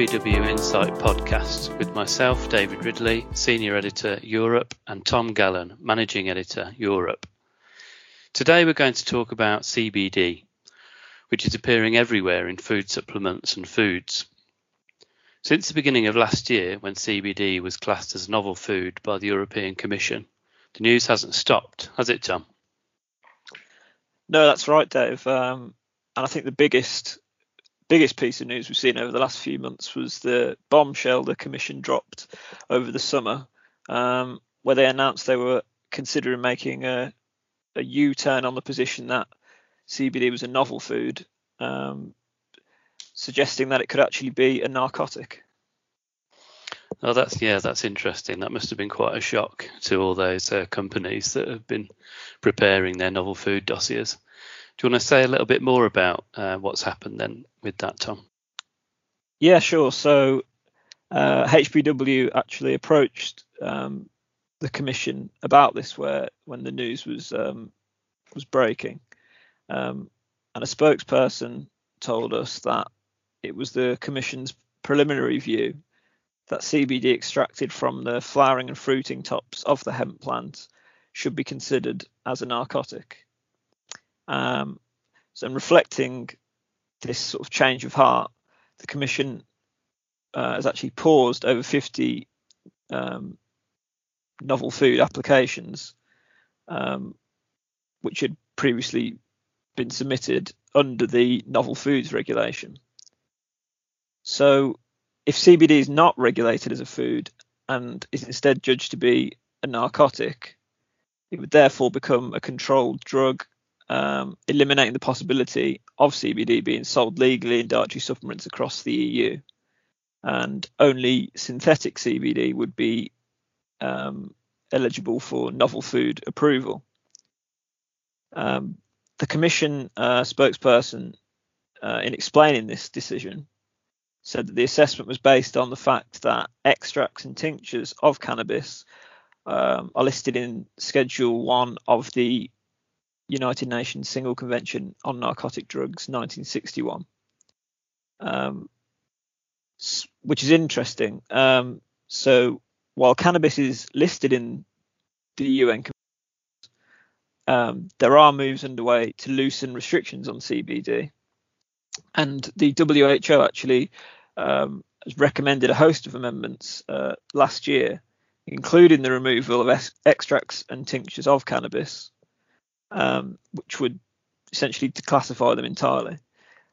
The Insight podcast with myself, David Ridley, Senior Editor Europe, and Tom Gallen, Managing Editor Europe. Today we're going to talk about CBD, which is appearing everywhere in food supplements and foods. Since the beginning of last year, when CBD was classed as novel food by the European Commission, the news hasn't stopped, has it, Tom? No, that's right, Dave. Um, and I think the biggest biggest piece of news we've seen over the last few months was the bombshell the Commission dropped over the summer, um, where they announced they were considering making a, a U-turn on the position that CBD was a novel food, um, suggesting that it could actually be a narcotic. Oh, that's yeah, that's interesting. That must have been quite a shock to all those uh, companies that have been preparing their novel food dossiers. Do you want to say a little bit more about uh, what's happened then with that, Tom? Yeah, sure. So uh, HBW actually approached um, the commission about this, where when the news was um, was breaking, um, and a spokesperson told us that it was the commission's preliminary view that CBD extracted from the flowering and fruiting tops of the hemp plant should be considered as a narcotic. Um, so, in reflecting this sort of change of heart, the Commission uh, has actually paused over 50 um, novel food applications, um, which had previously been submitted under the novel foods regulation. So, if CBD is not regulated as a food and is instead judged to be a narcotic, it would therefore become a controlled drug um, eliminating the possibility of CBD being sold legally in dietary supplements across the EU. And only synthetic CBD would be um, eligible for novel food approval. Um, the Commission uh, spokesperson, uh, in explaining this decision, said that the assessment was based on the fact that extracts and tinctures of cannabis um, are listed in Schedule 1 of the United Nations Single Convention on Narcotic Drugs, 1961, um, which is interesting. Um, so while cannabis is listed in the UN, um, there are moves underway to loosen restrictions on CBD, and the WHO actually um, has recommended a host of amendments uh, last year, including the removal of ex- extracts and tinctures of cannabis um, which would essentially declassify them entirely.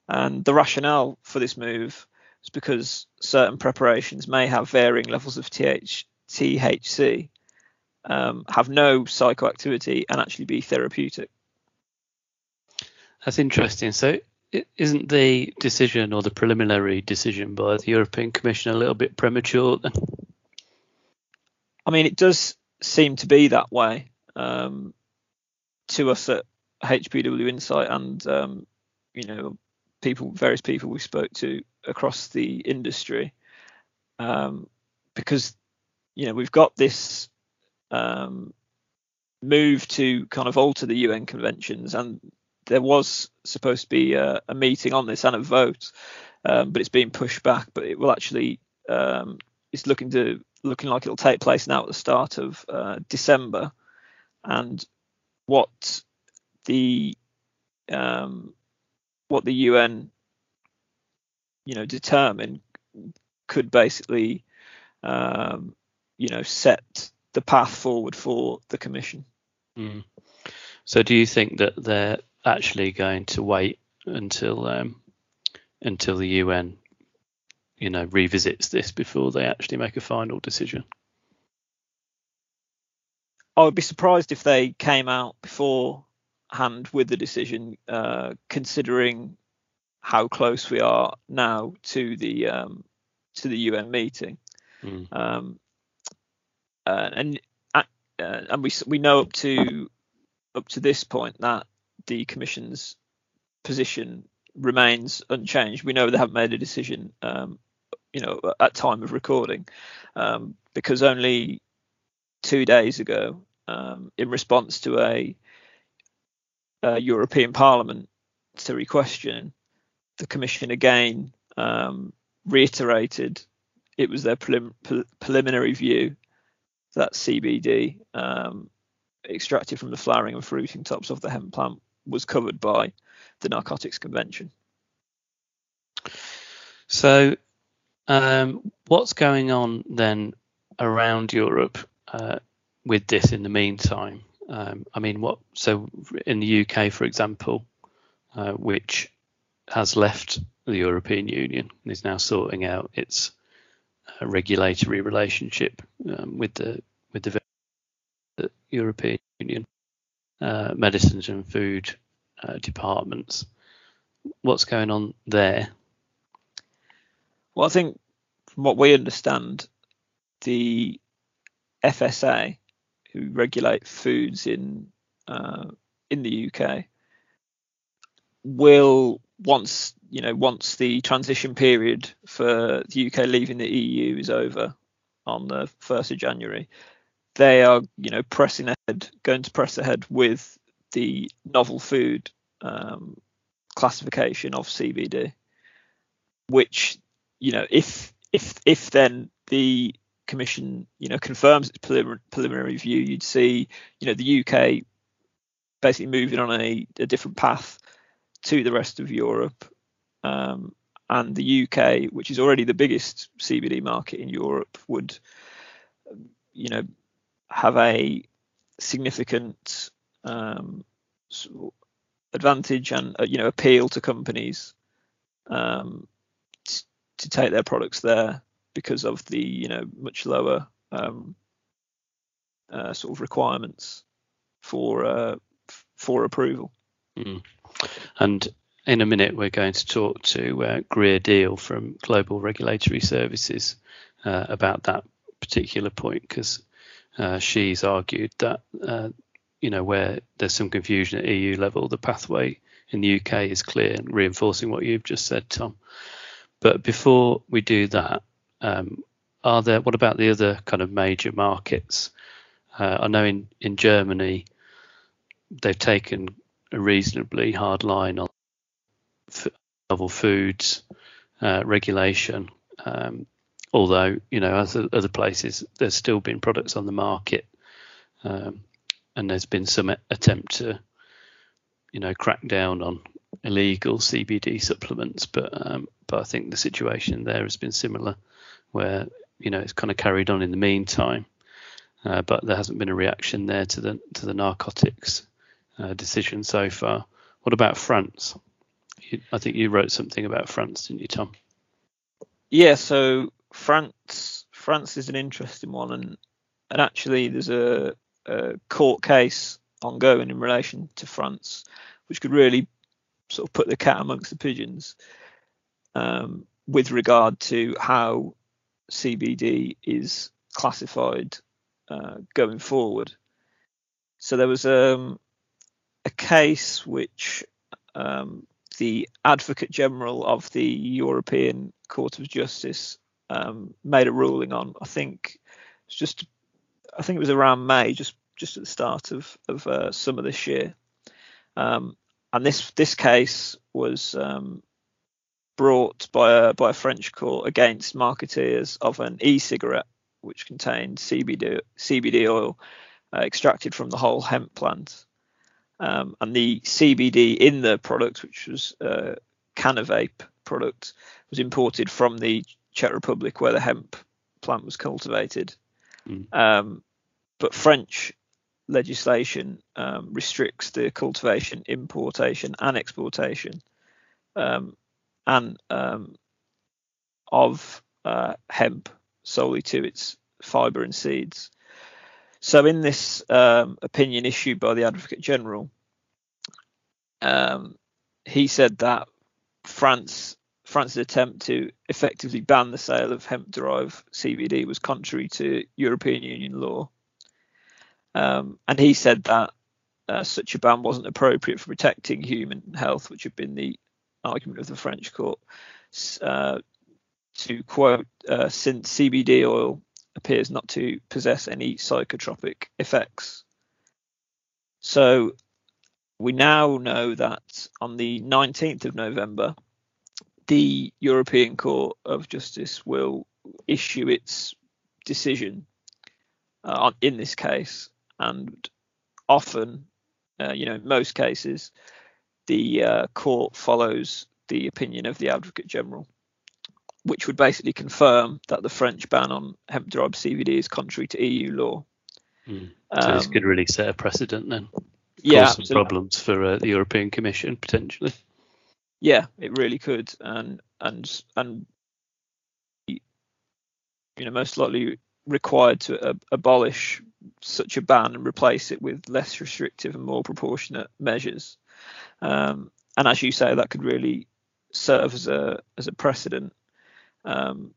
And the rationale for this move is because certain preparations may have varying levels of TH, THC, um, have no psychoactivity, and actually be therapeutic. That's interesting. So, isn't the decision or the preliminary decision by the European Commission a little bit premature then? I mean, it does seem to be that way. Um, to us at HBW Insight and um, you know people, various people we spoke to across the industry, um, because you know we've got this um, move to kind of alter the UN conventions, and there was supposed to be a, a meeting on this and a vote, um, but it's being pushed back. But it will actually um, it's looking to looking like it'll take place now at the start of uh, December, and what the um, what the UN you know determine could basically um, you know set the path forward for the commission. Mm. So do you think that they're actually going to wait until um, until the UN you know revisits this before they actually make a final decision? I would be surprised if they came out beforehand with the decision, uh, considering how close we are now to the um, to the UN meeting. Mm. Um, uh, and uh, and we we know up to up to this point that the Commission's position remains unchanged. We know they haven't made a decision, um, you know, at time of recording, um, because only two days ago um, in response to a, a European Parliament question, the Commission again um, reiterated it was their prelim- pre- preliminary view that CBD um, extracted from the flowering and fruiting tops of the hemp plant was covered by the Narcotics Convention. So, um, what's going on then around Europe uh, with this in the meantime? Um, I mean, what? So in the UK, for example, uh, which has left the European Union and is now sorting out its uh, regulatory relationship um, with the with the, the European Union uh, medicines and food uh, departments. What's going on there? Well, I think from what we understand, the FSA, who regulate foods in uh, in the UK, will once you know once the transition period for the UK leaving the EU is over on the first of January, they are you know pressing ahead, going to press ahead with the novel food um, classification of CBD, which you know, if if if then the commission, you know, confirms its preliminary review, you'd see, you know, the UK basically moving on a, a different path to the rest of Europe, um, and the UK, which is already the biggest CBD market in Europe, would, you know, have a significant um, advantage and uh, you know appeal to companies um, to take their products there because of the you know much lower um, uh, sort of requirements for uh, for approval. Mm. And in a minute, we're going to talk to uh, Greer Deal from Global Regulatory Services uh, about that particular point because uh, she's argued that uh, you know where there's some confusion at EU level, the pathway in the UK is clear, and reinforcing what you've just said, Tom. But before we do that, um, are there? What about the other kind of major markets? Uh, I know in in Germany they've taken a reasonably hard line on f- novel foods uh, regulation. Um, although you know, as other places, there's still been products on the market, um, and there's been some attempt to, you know, crack down on illegal CBD supplements, but um, but I think the situation there has been similar, where you know it's kind of carried on in the meantime, uh, but there hasn't been a reaction there to the to the narcotics uh, decision so far. What about France? You, I think you wrote something about France, didn't you, Tom? Yeah, so France France is an interesting one, and and actually there's a, a court case ongoing in relation to France, which could really sort of put the cat amongst the pigeons um, with regard to how CBD is classified uh, going forward. So there was um, a case which um, the Advocate General of the European Court of Justice um, made a ruling on. I think it's just, I think it was around May, just just at the start of of uh, summer this year. Um, and this this case was um, brought by a by a French court against marketeers of an e-cigarette which contained CBD CBD oil uh, extracted from the whole hemp plant, um, and the CBD in the product, which was a Kanavape product, was imported from the Czech Republic where the hemp plant was cultivated. Mm. Um, but French legislation um, restricts the cultivation, importation, and exportation um, and um, of uh, hemp solely to its fibre and seeds. So, in this um, opinion issued by the Advocate General, um, he said that France France's attempt to effectively ban the sale of hemp-derived CBD was contrary to European Union law um, and he said that uh, such a ban wasn't appropriate for protecting human health, which had been the argument of the French court. Uh, to quote, uh, since CBD oil appears not to possess any psychotropic effects. So we now know that on the 19th of November, the European Court of Justice will issue its decision uh, in this case, and often, uh, you know, in most cases, the uh, court follows the opinion of the Advocate General, which would basically confirm that the French ban on hemp derived CBD is contrary to EU law. Mm. So Um, this could really set a precedent then. yeah, Cause some absolutely. problems for uh, the European Commission potentially. Yeah, it really could, and and and you know most likely required to ab- abolish such a ban and replace it with less restrictive and more proportionate measures. Um, and as you say, that could really serve as a as a precedent. Um,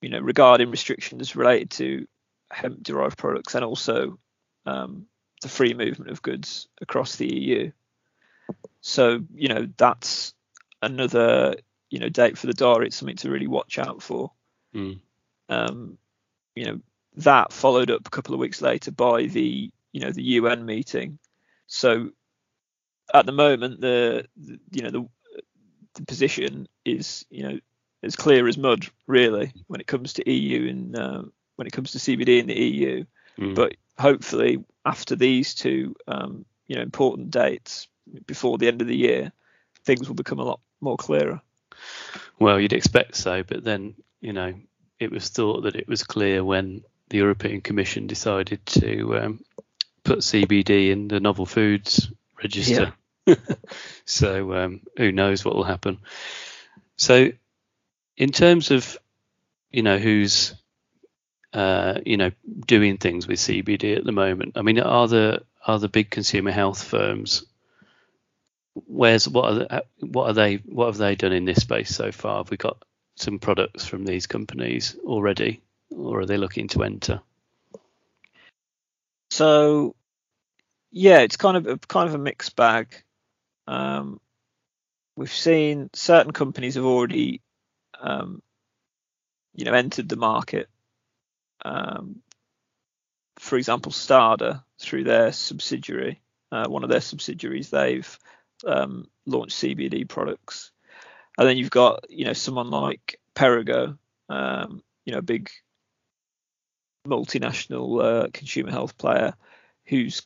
you know, regarding restrictions related to hemp derived products and also um, the free movement of goods across the EU. So you know that's another you know date for the diary. It's something to really watch out for. Mm. Um, you know that followed up a couple of weeks later by the you know the UN meeting. So at the moment the, the you know the the position is you know as clear as mud really when it comes to EU and uh, when it comes to CBD in the EU. Mm. But hopefully after these two um, you know important dates before the end of the year, things will become a lot more clearer. Well, you'd expect so, but then you know it was thought that it was clear when the European Commission decided to um, put CBD in the novel foods register. so um, who knows what will happen? So, in terms of you know who's uh, you know doing things with CBD at the moment, I mean, are the are the big consumer health firms where's what are the, what are they what have they done in this space so far? Have we got some products from these companies already, or are they looking to enter? So yeah, it's kind of kind of a mixed bag. Um, we've seen certain companies have already, um, you know, entered the market. Um, for example, Stada through their subsidiary, uh, one of their subsidiaries, they've um, launched CBD products, and then you've got you know someone like Perrigo, um, you know, a big multinational uh, consumer health player who's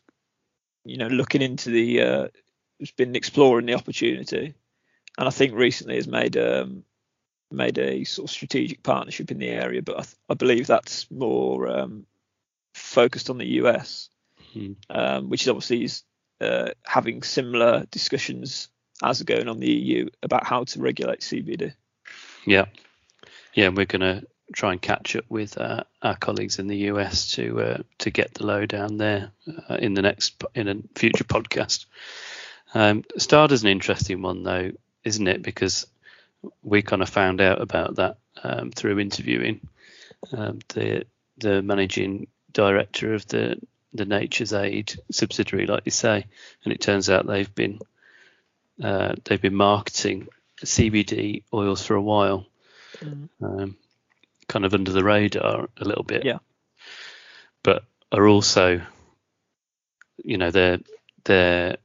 you know looking into the uh, who's been exploring the opportunity and I think recently has made um made a sort of strategic partnership in the area but I, th- I believe that's more um, focused on the US Hmm. um, which is obviously is uh, having similar discussions as are going on the EU about how to regulate CBD Yeah, yeah, we're going to try and catch up with uh, our colleagues in the US to uh, to get the lowdown there uh, in the next in a future podcast. Um, Stada's an interesting one though, isn't it? Because we kind of found out about that um, through interviewing um, the the managing director of the the Nature's Aid subsidiary, like you say, and it turns out they've been uh, they've been marketing CBD oils for a while, um, kind of under the radar a little bit. Yeah. But are also, you know, they're they're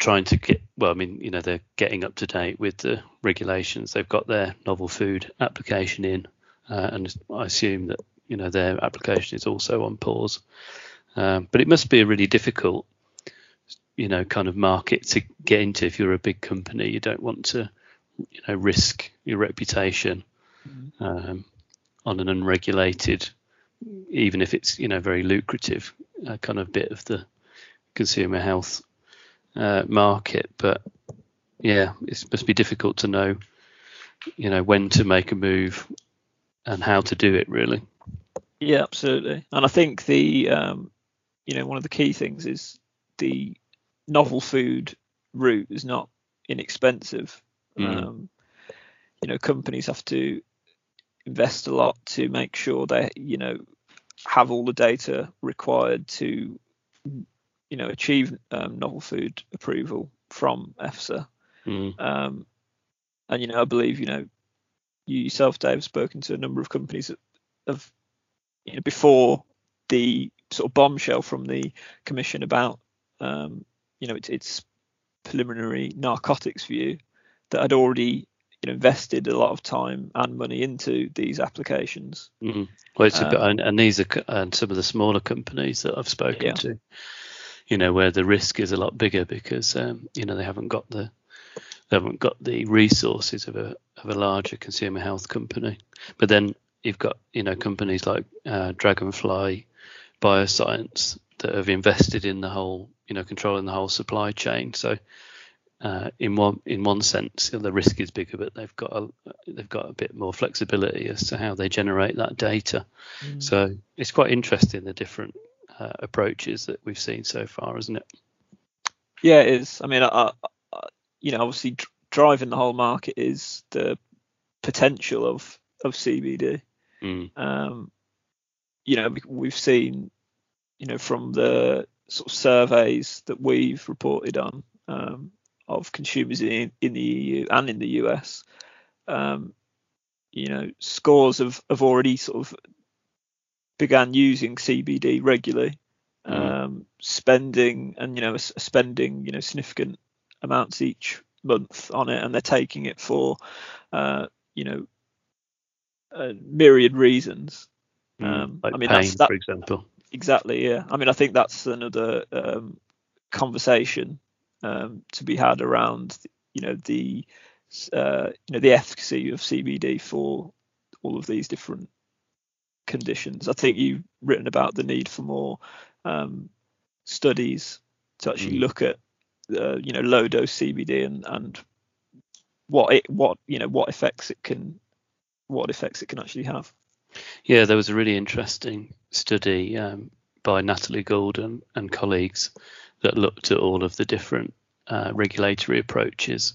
trying to get well. I mean, you know, they're getting up to date with the regulations. They've got their novel food application in, uh, and I assume that you know their application is also on pause. Um, but it must be a really difficult, you know, kind of market to get into if you're a big company. You don't want to, you know, risk your reputation um, on an unregulated, even if it's you know very lucrative uh, kind of bit of the consumer health uh, market. But yeah, it must be difficult to know, you know, when to make a move and how to do it really. Yeah, absolutely. And I think the um, you know one of the key things is the novel food route is not inexpensive. Mm. Um, you know, companies have to invest a lot to make sure they you know have all the data required to you know achieve um, novel food approval from EFSA. Mm. Um, and you know, I believe you know you yourself, Dave, have spoken to a number of companies that have you know before the sort of bombshell from the commission about um, you know its, its preliminary narcotics view that had already you know invested a lot of time and money into these applications. Mm-hmm. Well, it's um, a bit, and, and, these are and some of the smaller companies that I've spoken yeah. to, you know, where the risk is a lot bigger because um, you know they haven't got the they haven't got the resources of a of a larger consumer health company. But then you've got you know companies like uh, Dragonfly Bioscience that have invested in the whole you know controlling the whole supply chain. So uh, in one in one sense, the risk is bigger, but they've got a they've got a bit more flexibility as to how they generate that data. Mm. So it's quite interesting the different uh, approaches that we've seen so far, isn't it? Yeah, it is. I mean, I, I, you know, obviously driving the whole market is the potential of of CBD. Mm. Um, you know, we've seen, you know, from the sort of surveys that we've reported on um, of consumers in, in the EU and in the US, um, you know, scores have, have already sort of began using CBD regularly, mm. um, spending and you know spending you know significant amounts each month on it, and they're taking it for uh, you know uh, myriad reasons. Mm, um, like I mean, pain, that's, that, for example. Exactly. Yeah. I mean, I think that's another um, conversation um, to be had around, you know, the uh, you know the efficacy of CBD for all of these different conditions. I think you've written about the need for more um, studies to actually mm. look at, uh, you know, low dose CBD and and what it what you know what effects it can what effects it can actually have. Yeah, there was a really interesting study um, by Natalie Goulden and colleagues that looked at all of the different uh, regulatory approaches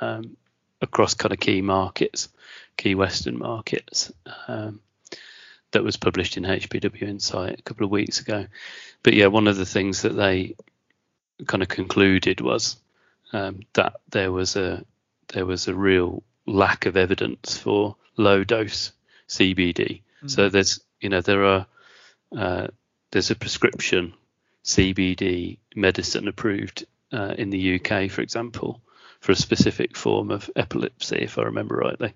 um, across kind of key markets, key Western markets. Um, that was published in HBW Insight a couple of weeks ago. But yeah, one of the things that they kind of concluded was um, that there was a there was a real lack of evidence for low dose CBD. Mm-hmm. So there's you know there are uh, there's a prescription CBD medicine approved uh, in the UK, for example, for a specific form of epilepsy, if I remember rightly.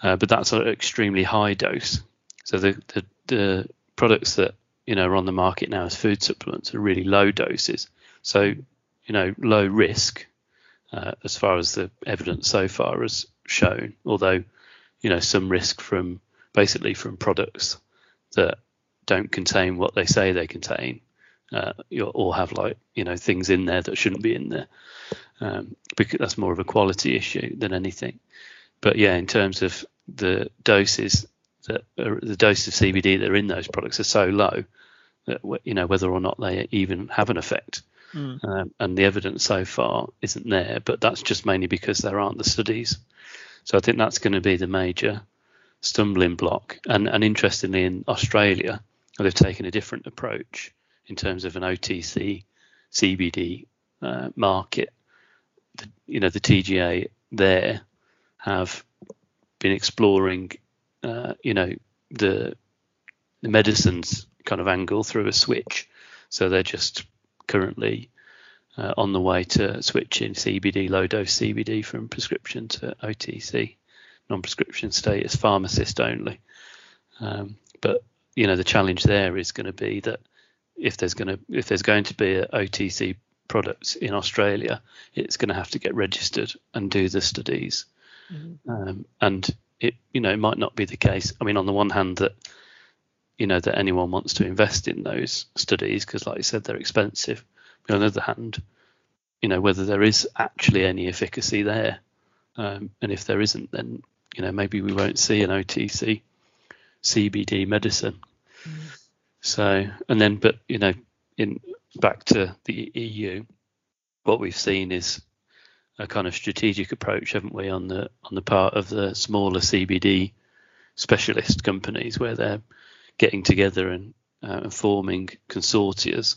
Uh, but that's an extremely high dose. So the, the, the products that you know are on the market now as food supplements are really low doses. So you know low risk uh, as far as the evidence so far has shown. Although you know some risk from basically from products that don't contain what they say they contain uh, or have like you know things in there that shouldn't be in there um, because that's more of a quality issue than anything but yeah in terms of the doses that are, the dose of CBD that are in those products are so low that you know whether or not they even have an effect mm. um, and the evidence so far isn't there but that's just mainly because there aren't the studies so I think that's going to be the major stumbling block. And, and interestingly, in Australia, they've taken a different approach in terms of an OTC CBD uh, market. The, you know, the TGA there have been exploring, uh, you know, the the medicines kind of angle through a switch. So they're just currently uh, on the way to switching CBD, low dose CBD from prescription to OTC, non prescription status, pharmacist only. Um, but you know the challenge there is going to be that if there's going to if there's going to be a OTC products in Australia, it's going to have to get registered and do the studies. Mm-hmm. Um, and it you know it might not be the case. I mean, on the one hand that you know that anyone wants to invest in those studies because, like you said, they're expensive. But on the other hand, you know whether there is actually any efficacy there, um, and if there isn't, then you know maybe we won't see an OTC CBD medicine. Mm. So and then, but you know, in back to the EU, what we've seen is a kind of strategic approach, haven't we, on the on the part of the smaller CBD specialist companies where they're getting together and, uh, and forming consortia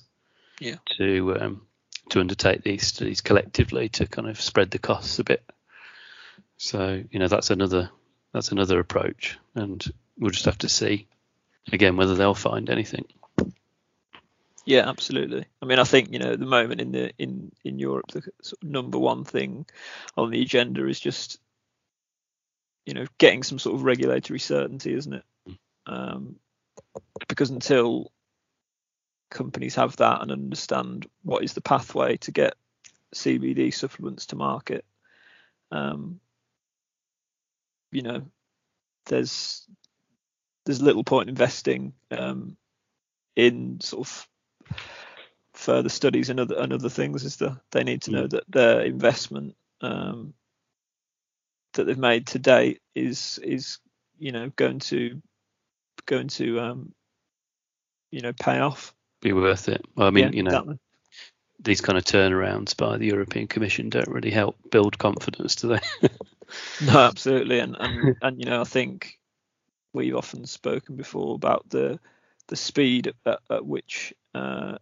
yeah. to um, to undertake these studies collectively to kind of spread the costs a bit. So you know that's another that's another approach, and we'll just have to see again whether they'll find anything. Yeah, absolutely. I mean, I think you know at the moment in the in in Europe, the sort of number one thing on the agenda is just you know getting some sort of regulatory certainty, isn't it? Mm. Um, because until companies have that and understand what is the pathway to get CBD supplements to market, um, you know, there's there's little point investing um, in sort of further studies and other and other things. Is that they need to know that their investment um, that they've made to date is is you know going to going to um, you know pay off. Be worth it. Well, I mean, Yeah, you know, exactly. these kind of turnarounds by the European Commission don't really help build confidence, do they? No, absolutely, and and and you know, I think we've often spoken before about the the speed at, at which uh,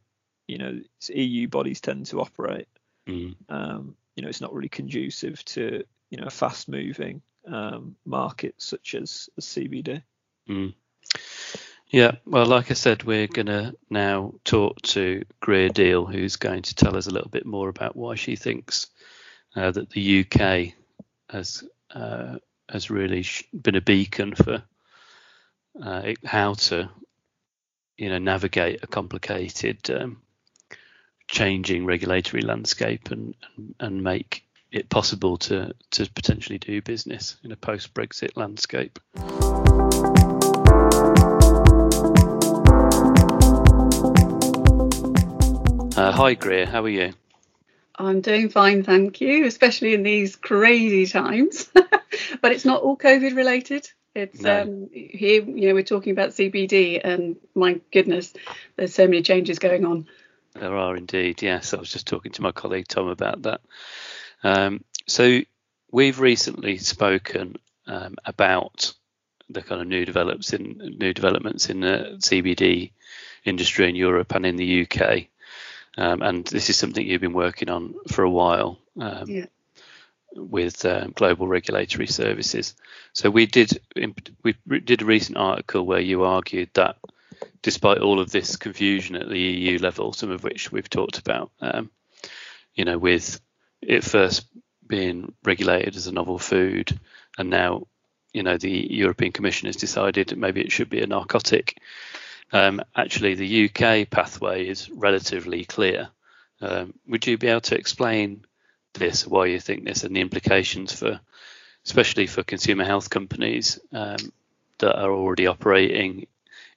you know EU bodies tend to operate. Mm. Um, you know, it's not really conducive to you know a fast moving um, market such as, as CBD. Mm. Yeah, well, like I said, we're going to now talk to Greer Deal, who's going to tell us a little bit more about why she thinks uh, that the UK has uh, has really been a beacon for uh, it- how to, you know, navigate a complicated, um, changing regulatory landscape and, and and make it possible to to potentially do business in a post Brexit landscape. Uh, hi Greer, how are you? I'm doing fine, thank you, especially in these crazy times. but it's not all COVID related. It's No. um, here, you know, we're talking about CBD, and my goodness, there's so many changes going on. There are indeed, yes. I was just talking to my colleague Tom about that. Um, so we've recently spoken um, about the kind of new develops in new developments in the CBD industry in Europe and in the UK. Um, and this is something you've been working on for a while um, Yeah. With um, global regulatory services. So we did we did a recent article where you argued that despite all of this confusion at the EU level, some of which we've talked about, um, you know, with it first being regulated as a novel food, and now, you know, the European Commission has decided maybe it should be a narcotic. Um, actually, the UK pathway is relatively clear. Um, would you be able to explain this, why you think this, and the implications for, especially for consumer health companies um, that are already operating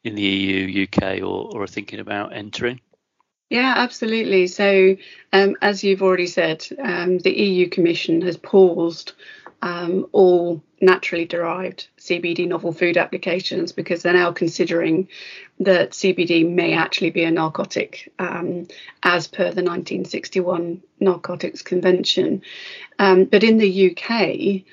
in the EU, UK, or, or are thinking about entering? Yeah, absolutely. So, um, as you've already said, um, the EU Commission has paused um, all naturally derived CBD novel food applications because they're now considering that CBD may actually be a narcotic um, as per the 1961 Narcotics Convention. Um, but in the UK,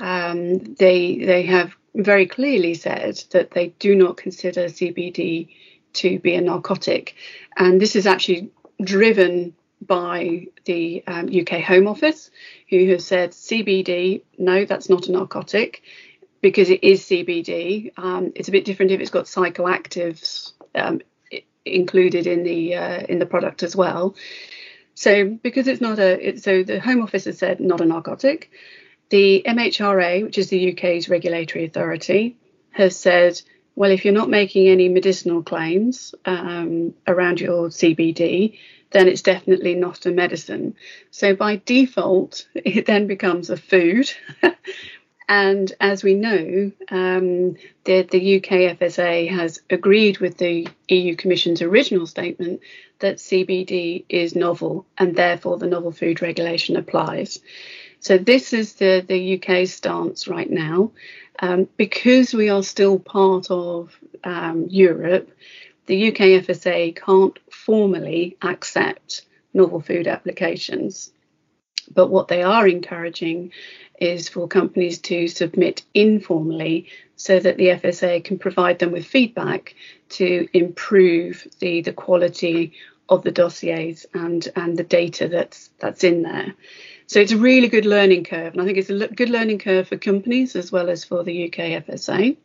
um, they they have very clearly said that they do not consider CBD to be a narcotic, and this is actually driven by the um, UK Home Office, who have said CBD, no, that's not a narcotic because it is CBD. Um, it's a bit different if it's got psychoactives um, included in the uh, in the product as well. So because it's not a, it, so the Home Office has said not a narcotic. The MHRA, which is the UK's regulatory authority, has said, well, if you're not making any medicinal claims um, around your CBD, then it's definitely not a medicine. So by default, it then becomes a food. and as we know, um, the, the UK FSA has agreed with the EU Commission's original statement that CBD is novel and therefore the novel food regulation applies. So this is the, the UK stance right now. Um, because we are still part of um, Europe, the UK FSA can't formally accept novel food applications. But what they are encouraging is for companies to submit informally so that the FSA can provide them with feedback to improve the, the quality of the dossiers and, and the data that's that's in there. So it's a really good learning curve, and I think it's a good learning curve for companies as well as for the UK FSA.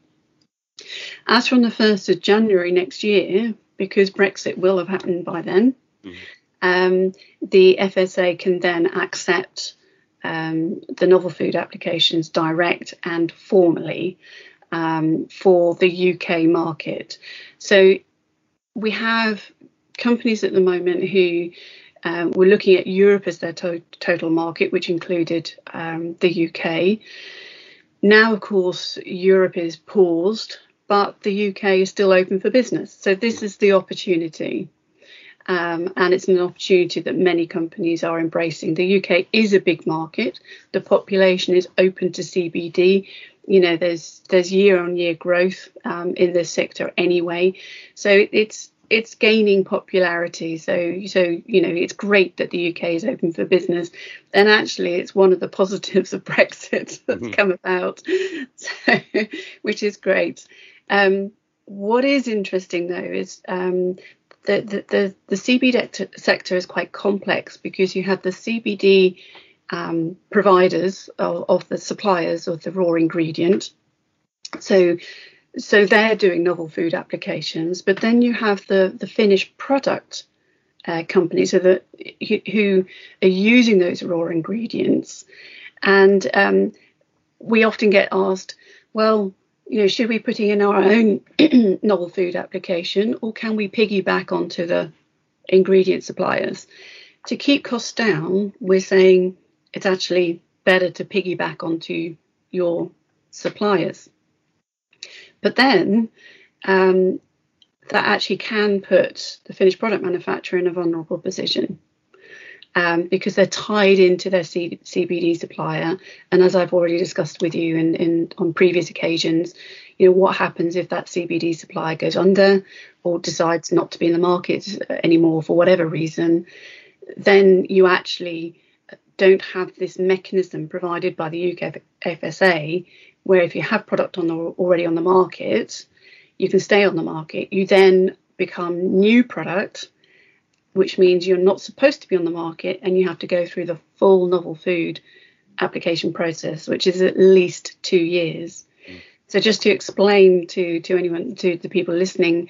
As from the 1st of January next year, because Brexit will have happened by then, Mm. Um, the FSA can then accept um, the novel food applications direct and formally um, for the UK market. So we have companies at the moment who um, were looking at Europe as their to- total market, which included um, the UK. Now, of course, Europe is paused, but the UK is still open for business. So this is the opportunity. Um, and it's an opportunity that many companies are embracing. The UK is a big market. The population is open to CBD. You know, there's there's year on year growth um, in this sector anyway, so it's it's gaining popularity. So so you know it's great that the UK is open for business, and actually it's one of the positives of Brexit that's mm-hmm. come about, so, which is great. Um, what is interesting though is um, the, the, the, CBD sector is quite complex because you have the CBD um, providers of, of, the suppliers of the raw ingredient. So, so they're doing novel food applications, but then you have the, the finished product uh, companies so that, who are using those raw ingredients. And um, we often get asked, well, you know, should we put in our own novel food application or can we piggyback onto the ingredient suppliers? To keep costs down, we're saying it's actually better to piggyback onto your suppliers. But then um, that actually can put the finished product manufacturer in a vulnerable position um, because they're tied into their C- CBD supplier. And as I've already discussed with you in, in on previous occasions, you know what happens if that CBD supplier goes under or decides not to be in the market anymore for whatever reason, then you actually don't have this mechanism provided by the UK FSA where if you have product on the, already on the market, you can stay on the market. You then become new product which means you're not supposed to be on the market and you have to go through the full novel food application process, which is at least two years. Mm. So just to explain to to anyone to the people listening,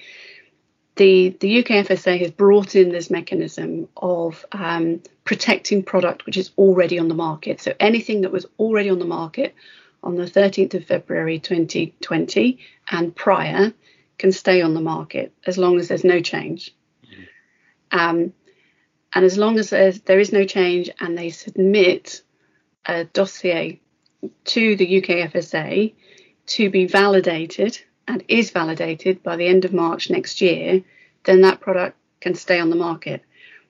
the the UK FSA has brought in this mechanism of um, protecting product which is already on the market. So anything that was already on the market on the 13th of February 2020 and prior can stay on the market as long as there's no change. Um, and as long as there is no change and they submit a dossier to the UK FSA to be validated and is validated by the end of March next year, then that product can stay on the market.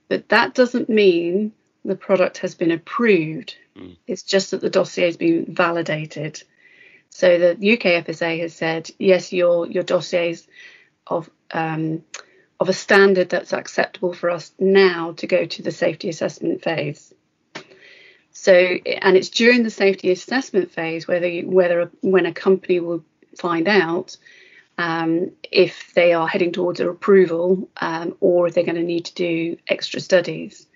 But that doesn't mean the product has been approved. Mm. It's just that the dossier has been validated. So the UK FSA has said, yes, your your dossiers of um, of a standard that's acceptable for us now to go to the safety assessment phase. So, and it's during the safety assessment phase whether whether when a company will find out um, if they are heading towards a approval um, or if they're going to need to do extra studies.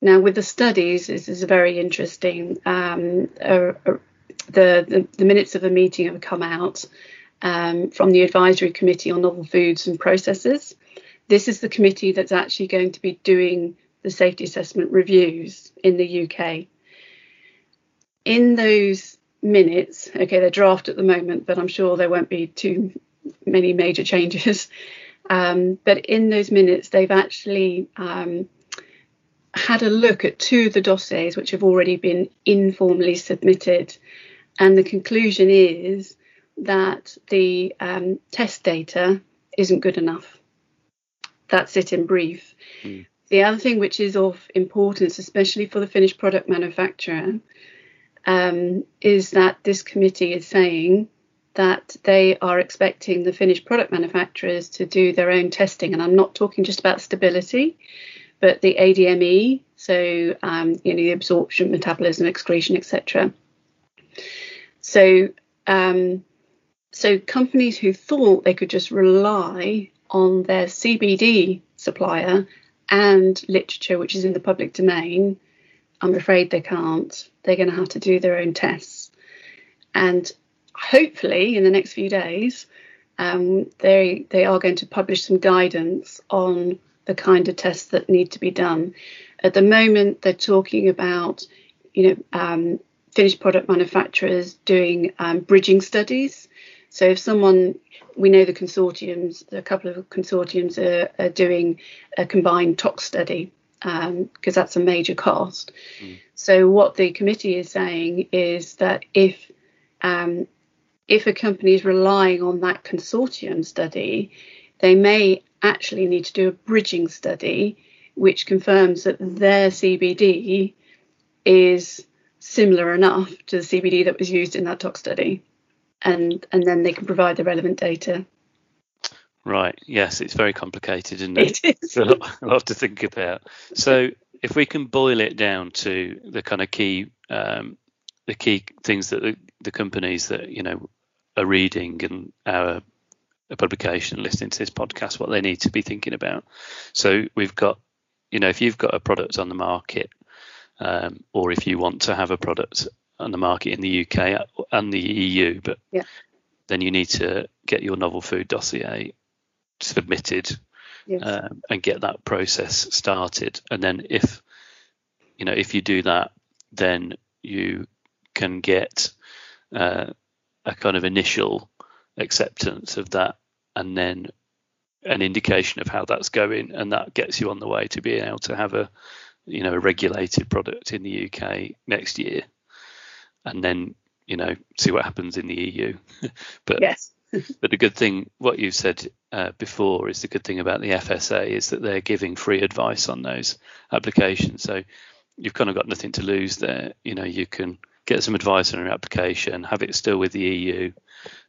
Now, with the studies, this is very interesting. Um, uh, uh, the, the, the minutes of the meeting have come out, um, from the Advisory Committee on Novel Foods and Processes. This is the committee that's actually going to be doing the safety assessment reviews in the UK. In those minutes, okay, they're draft at the moment, but I'm sure there won't be too many major changes. Um, but in those minutes, they've actually um, had a look at two of the dossiers which have already been informally submitted. And the conclusion is that the um, test data isn't good enough. That's it in brief. Mm. The other thing which is of importance, especially for the finished product manufacturer, um, is that this committee is saying that they are expecting the finished product manufacturers to do their own testing. And I'm not talking just about stability, but the ADME, so um, you know the absorption, metabolism, excretion, etc. So um, so companies who thought they could just rely on their CBD supplier and literature, which is in the public domain, I'm afraid they can't. They're going to have to do their own tests. And hopefully, in the next few days, um, they they are going to publish some guidance on the kind of tests that need to be done. At the moment, they're talking about you know, um, finished product manufacturers doing um, bridging studies. So if someone, we know the consortiums, a couple of consortiums are, are doing a combined tox study because um, that's a major cost. Mm. So what the committee is saying is that if um, if a company is relying on that consortium study, they may actually need to do a bridging study which confirms that their CBD is similar enough to the CBD that was used in that tox study, and and then they can provide the relevant data. Right. Yes, it's very complicated, isn't it? It is. A lot, a lot to think about. So, if we can boil it down to the kind of key, um, the key things that the, the companies that you know are reading and our publication listening to this podcast, what they need to be thinking about. So we've got, you know, if you've got a product on the market, um, or if you want to have a product on the market in the UK and the EU, but yeah. then you need to get your novel food dossier submitted yes. um, and get that process started. And then if you know if you do that, then you can get uh, a kind of initial acceptance of that, and then an indication of how that's going, and that gets you on the way to being able to have a you know a regulated product in the UK next year, and then you know see what happens in the EU. but yes. but the good thing, what you said uh, before, is the good thing about the FSA is that they're giving free advice on those applications. So you've kind of got nothing to lose there. You know, you can get some advice on your application, have it still with the EU.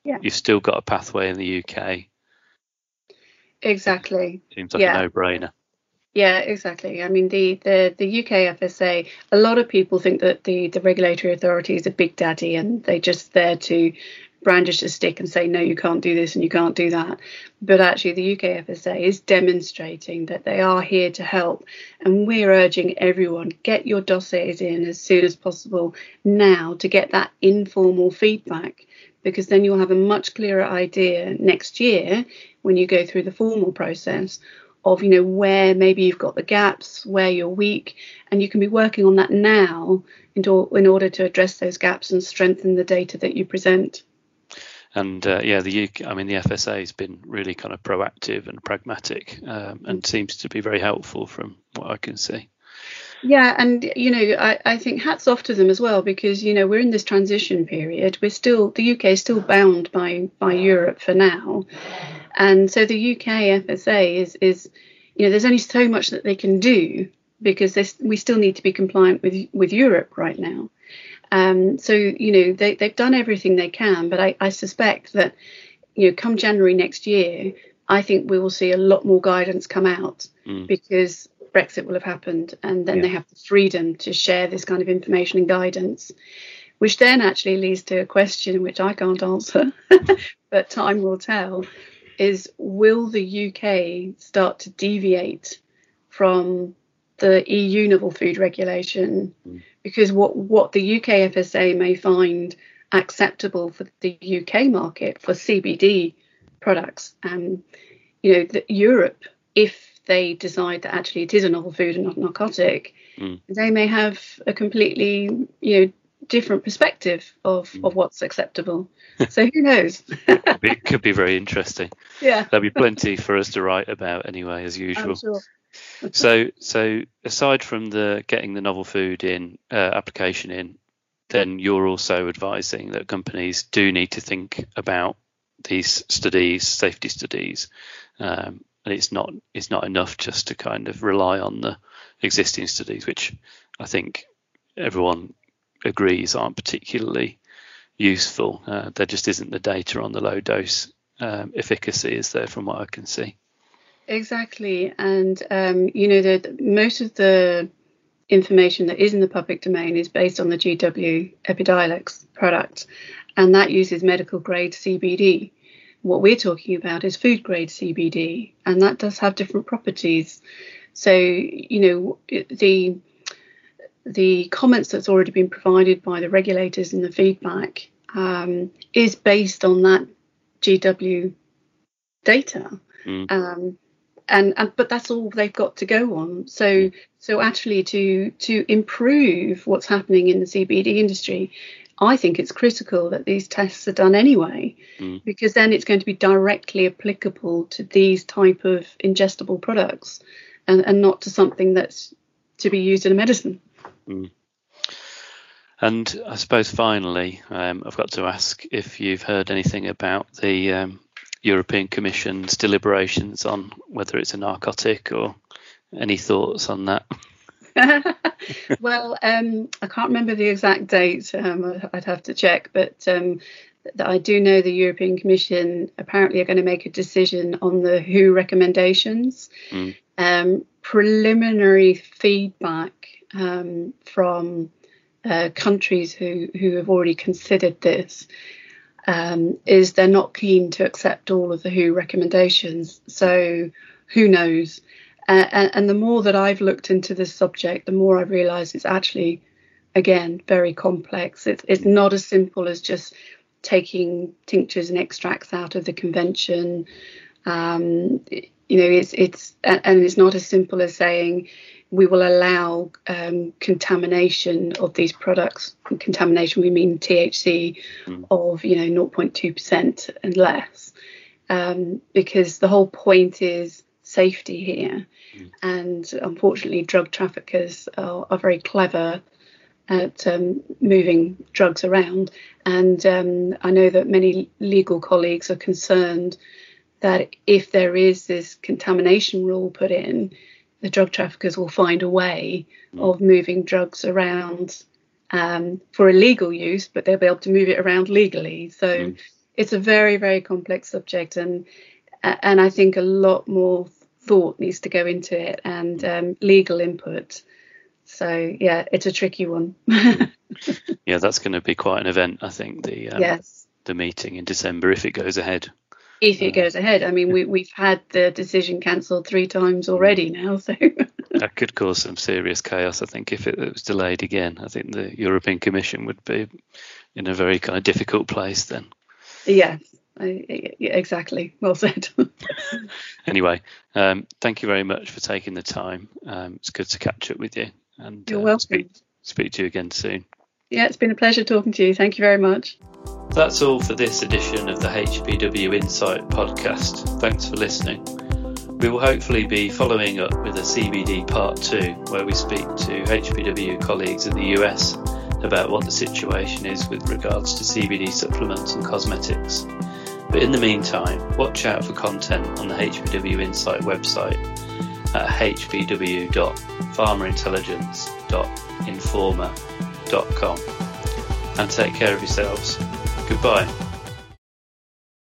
Yeah. You've still got a pathway in the UK. Exactly. Seems like Yeah. a no-brainer. Yeah, exactly. I mean, the, the, the UK FSA, a lot of people think that the, the regulatory authority is a big daddy and they're just there to brandish a stick and say, no, you can't do this and you can't do that. But actually, the UK FSA is demonstrating that they are here to help. And we're urging everyone get your dossiers in as soon as possible now to get that informal feedback because then you'll have a much clearer idea next year when you go through the formal process of you know where maybe you've got the gaps where you're weak and you can be working on that now in, to, in order to address those gaps and strengthen the data that you present. And uh, yeah, the UK, I mean, the FSA has been really kind of proactive and pragmatic, um, and seems to be very helpful from what I can see. yeah and you know I, I think hats off to them as well because you know we're in this transition period. We're still the uk is still bound by by europe for now and so the uk fsa is is you know there's only so much that they can do because we still need to be compliant with with europe right now um, so you know they, they've done everything they can but I, I suspect that you know come january next year i think we will see a lot more guidance come out Mm. because Brexit will have happened, and then Yeah. they have the freedom to share this kind of information and guidance, which then actually leads to a question which I can't answer, but time will tell: is will the UK start to deviate from the EU novel food regulation? Mm. Because what what the UK FSA may find acceptable for the UK market for CBD products, and you know, that Europe, if they decide that actually it is a novel food and not a narcotic, Mm. they may have a completely, you know, different perspective of, Mm. of what's acceptable. so who knows? It could be very interesting. yeah, There'll be plenty for us to write about anyway, as usual. Sure. So, so aside from the getting the novel food in uh, application in, then you're also advising that companies do need to think about these studies, safety studies, um, and it's not it's not enough just to kind of rely on the existing studies, which I think everyone agrees aren't particularly useful. Uh, there just isn't the data on the low dose um, efficacy, is there, from what I can see? Exactly, and um, you know that most of the information that is in the public domain is based on the GW Epidiolex product, and that uses medical grade CBD. What we're talking about is food grade CBD, and that does have different properties. So you know the the comments that's already been provided by the regulators in the feedback um, is based on that GW data. Mm. Um, and, and but that's all they've got to go on. So So actually, to to improve what's happening in the CBD industry, I think it's critical that these tests are done anyway, mm. because then it's going to be directly applicable to these type of ingestible products, and, and not to something that's to be used in a medicine. Mm. And I suppose finally, um, I've got to ask if you've heard anything about the um, European Commission's deliberations on whether it's a narcotic or any thoughts on that? well, um, I can't remember the exact date. Um, I'd have to check, but um, I do know the European Commission apparently are going to make a decision on the WHO recommendations. Mm. preliminary feedback um, from uh, countries who, who have already considered this um, is they're not keen to accept all of the WHO recommendations. So who knows? Uh, and, the more that I've looked into this subject, the more I realise it's actually, again, very complex. It's, it's not as simple as just taking tinctures and extracts out of the convention. Um, you know, it's it's and it's not as simple as saying we will allow um, contamination of these products. And contamination, we mean THC mm. of you know 0.2 percent and less, um, because the whole point is safety here. Mm. And unfortunately, drug traffickers are, are very clever at um, moving drugs around. And um, I know that many legal colleagues are concerned that if there is this contamination rule put in, the drug traffickers will find a way mm. of moving drugs around um, for illegal use, but they'll be able to move it around legally. So mm. it's a very, very complex subject, and and I think a lot more thought needs to go into it and um, legal input. So yeah, it's a tricky one. yeah, that's going to be quite an event, I think. The um, yes. the meeting in December if it goes ahead if it goes ahead. I mean, we, we've had the decision cancelled three times already now, so. that could cause some serious chaos, I think, if it, was delayed again. I think the European Commission would be in a very kind of difficult place then. Yes, I, exactly. Well said. anyway, um, thank you very much for taking the time. Um, it's good to catch up with you. And You're uh, welcome. Speak, speak to you again soon. Yeah, it's been a pleasure talking to you. Thank you very much. That's all for this edition of the HBW Insight podcast. Thanks for listening. We will hopefully be following up with a CBD part two, where we speak to HBW colleagues in the US about what the situation is with regards to CBD supplements and cosmetics. But in the meantime, watch out for content on the HBW Insight website at hbw.pharmaintelligence.informa.com and take care of yourselves. Goodbye.